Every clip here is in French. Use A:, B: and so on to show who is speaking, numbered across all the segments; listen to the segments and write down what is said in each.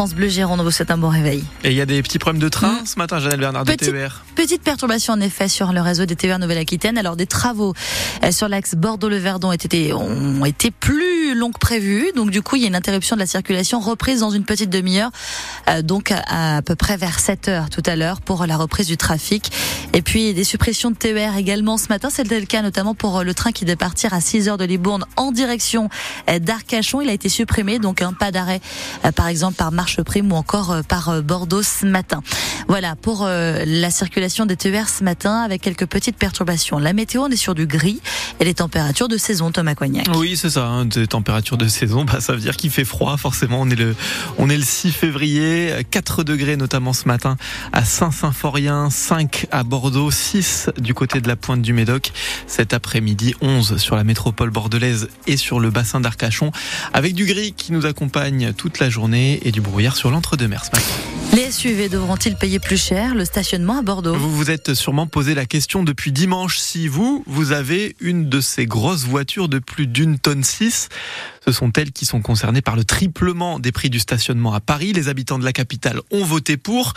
A: France Bleu Gironde vous souhaite un bon réveil.
B: Et il y a des petits problèmes de train mmh. ce matin, Janelle Bernard, de TER
A: Petite perturbation en effet sur le réseau des TER Nouvelle-Aquitaine. Alors des travaux euh, sur l'axe Bordeaux-le-Verdon ont été, ont été plus longs que prévu. Donc du coup, il y a une interruption de la circulation reprise dans une petite demi-heure. Euh, donc à, peu près vers 7 heures tout à l'heure pour la reprise du trafic. Et puis des suppressions de TER également ce matin. C'était le cas notamment pour le train qui devait partir à 6 heures de Libourne en direction d'Arcachon. Il a été supprimé, donc un pas d'arrêt par exemple par Marche Prime ou encore par Bordeaux ce matin. Voilà pour la circulation des TER ce matin avec quelques petites perturbations. La météo, on est sur du gris et les températures de saison, Thomas Cognac.
B: Oui, c'est ça, hein, des températures de saison, bah, ça veut dire qu'il fait froid, forcément. On est le, on est le 6 février, 4 degrés notamment ce matin à Saint-Symphorien, 5 à Bordeaux, 6 du côté de la pointe du Médoc. Cet après-midi, 11 sur la métropole bordelaise et sur le bassin d'Arcachon, avec du gris qui nous accompagne toute la journée et du brouillard sur l'entre-deux-mer ce matin.
A: Les SUV devront-ils payer plus cher le stationnement à Bordeaux?
B: Vous vous êtes sûrement posé la question depuis dimanche si vous, vous avez une de ces grosses voitures de plus d'une tonne 6. Ce sont elles qui sont concernées par le triplement des prix du stationnement à Paris. Les habitants de la capitale ont voté pour.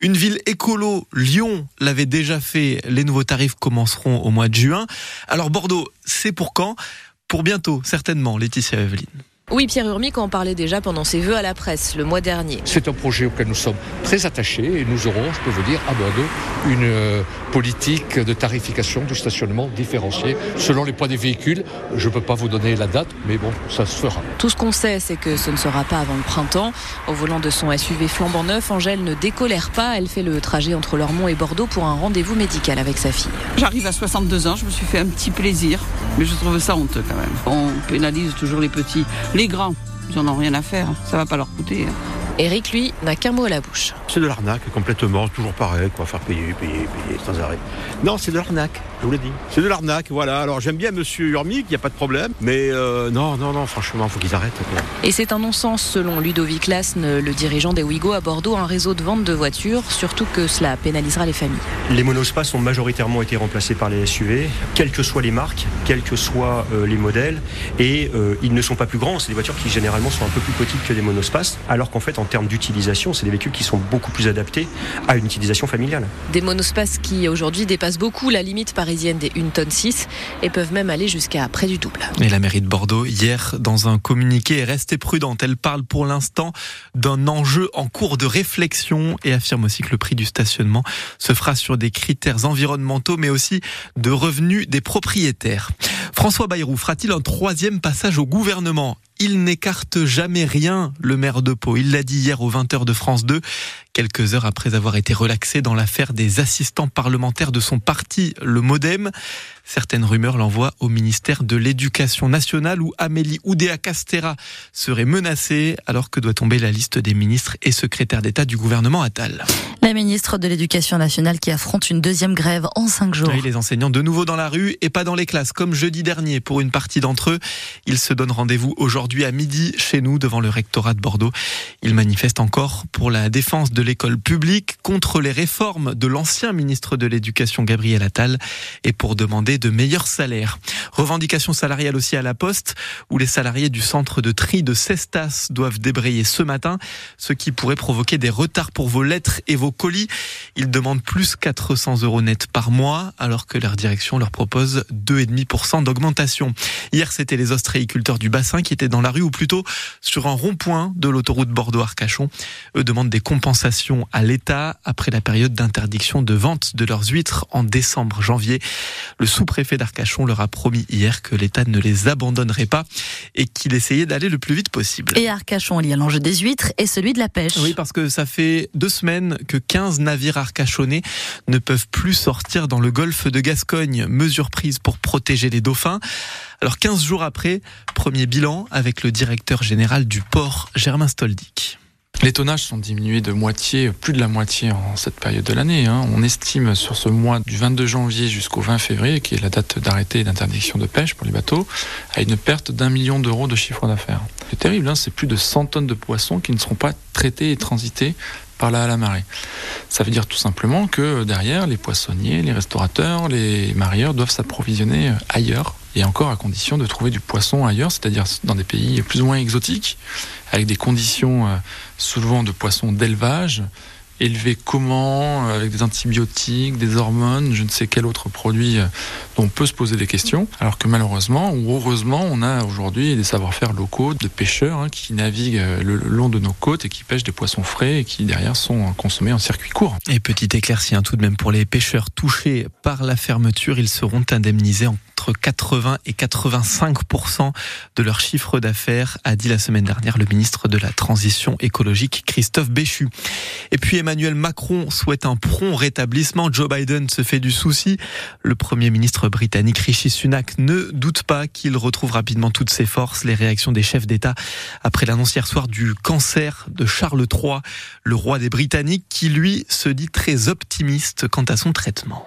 B: Une ville écolo, Lyon, l'avait déjà fait. Les nouveaux tarifs commenceront au mois de juin. Alors Bordeaux, c'est pour quand? Pour bientôt, certainement, Laetitia Eveline.
C: Oui, Pierre Urmic en parlait déjà pendant ses vœux à la presse le mois dernier.
D: C'est un projet auquel nous sommes très attachés et nous aurons, je peux vous dire, à Bordeaux, une euh, politique de tarification du stationnement différenciée selon les poids des véhicules. Je ne peux pas vous donner la date, mais bon, ça se fera.
C: Tout ce qu'on sait, c'est que ce ne sera pas avant le printemps. Au volant de son SUV flambant neuf, Angèle ne décolère pas. Elle fait le trajet entre Lormont et Bordeaux pour un rendez-vous médical avec sa fille.
E: J'arrive à 62 ans, je me suis fait un petit plaisir, mais je trouve ça honteux quand même. On pénalise toujours les petits. Les grands, ils n'en ont rien à faire. Ça va pas leur coûter. Hein.
C: Eric, lui, n'a qu'un mot à la bouche.
F: C'est de l'arnaque, complètement, toujours pareil, quoi, faire payer, payer, payer, sans arrêt. Non, c'est de l'arnaque, je vous l'ai dit. C'est de l'arnaque, voilà. Alors j'aime bien Monsieur Urmic, il n'y a pas de problème, mais euh, non, non, non, franchement, il faut qu'ils arrêtent. Quoi.
C: Et c'est un non-sens, selon Ludovic Lasne, le dirigeant des Ouigo à Bordeaux, un réseau de vente de voitures, surtout que cela pénalisera les familles.
G: Les monospaces ont majoritairement été remplacés par les SUV, quelles que soient les marques, quels que soient euh, les modèles, et euh, ils ne sont pas plus grands, c'est des voitures qui généralement sont un peu plus petites que des monospaces, alors qu'en fait, en termes d'utilisation, c'est des véhicules qui sont beaucoup plus adaptés à une utilisation familiale.
C: Des monospaces qui aujourd'hui dépassent beaucoup la limite des 1 tonne 6 et peuvent même aller jusqu'à près du double.
B: Et la mairie de Bordeaux, hier, dans un communiqué, est restée prudente. Elle parle pour l'instant d'un enjeu en cours de réflexion et affirme aussi que le prix du stationnement se fera sur des critères environnementaux mais aussi de revenus des propriétaires. François Bayrou fera-t-il un troisième passage au gouvernement? Il n'écarte jamais rien, le maire de Pau. Il l'a dit hier aux 20h de France 2, quelques heures après avoir été relaxé dans l'affaire des assistants parlementaires de son parti, le Modem. Certaines rumeurs l'envoient au ministère de l'Éducation nationale où Amélie Oudéa-Castera serait menacée alors que doit tomber la liste des ministres et secrétaires d'État du gouvernement Attal.
A: La ministre de l'Éducation nationale qui affronte une deuxième grève en cinq jours.
B: Les enseignants de nouveau dans la rue et pas dans les classes comme jeudi dernier pour une partie d'entre eux. Ils se donnent rendez-vous aujourd'hui à midi chez nous devant le rectorat de Bordeaux. Ils manifestent encore pour la défense de l'école publique contre les réformes de l'ancien ministre de l'Éducation Gabriel Attal et pour demander de meilleurs salaires. Revendication salariale aussi à la Poste, où les salariés du centre de tri de Cestas doivent débrayer ce matin, ce qui pourrait provoquer des retards pour vos lettres et vos colis. Ils demandent plus 400 euros net par mois, alors que leur direction leur propose 2,5% d'augmentation. Hier, c'était les ostréiculteurs du bassin qui étaient dans la rue, ou plutôt sur un rond-point de l'autoroute Bordeaux-Arcachon. Eux demandent des compensations à l'État après la période d'interdiction de vente de leurs huîtres en décembre-janvier. Le sous préfet d'Arcachon leur a promis hier que l'État ne les abandonnerait pas et qu'il essayait d'aller le plus vite possible.
A: Et Arcachon, il y a l'enjeu des huîtres et celui de la pêche.
B: Oui, parce que ça fait deux semaines que 15 navires arcachonnais ne peuvent plus sortir dans le golfe de Gascogne. Mesure prise pour protéger les dauphins. Alors 15 jours après, premier bilan avec le directeur général du port, Germain Stoldic.
H: Les tonnages sont diminués de moitié, plus de la moitié en cette période de l'année. Hein. On estime sur ce mois du 22 janvier jusqu'au 20 février, qui est la date d'arrêté et d'interdiction de pêche pour les bateaux, à une perte d'un million d'euros de chiffre d'affaires. C'est terrible, hein c'est plus de 100 tonnes de poissons qui ne seront pas traités et transités par la marée. Ça veut dire tout simplement que derrière, les poissonniers, les restaurateurs, les marieurs doivent s'approvisionner ailleurs et encore à condition de trouver du poisson ailleurs, c'est-à-dire dans des pays plus ou moins exotiques, avec des conditions euh, souvent de poissons d'élevage, élevé comment, euh, avec des antibiotiques, des hormones, je ne sais quel autre produit euh, dont on peut se poser des questions, alors que malheureusement ou heureusement, on a aujourd'hui des savoir-faire locaux de pêcheurs hein, qui naviguent le long de nos côtes et qui pêchent des poissons frais et qui derrière sont consommés en circuit court.
B: Et petit éclairci hein, tout de même pour les pêcheurs touchés par la fermeture, ils seront indemnisés en entre 80 et 85% de leur chiffre d'affaires, a dit la semaine dernière le ministre de la Transition écologique Christophe Béchu. Et puis Emmanuel Macron souhaite un prompt rétablissement. Joe Biden se fait du souci. Le Premier ministre britannique Rishi Sunak ne doute pas qu'il retrouve rapidement toutes ses forces. Les réactions des chefs d'État après l'annonce hier soir du cancer de Charles III, le roi des Britanniques, qui lui se dit très optimiste quant à son traitement.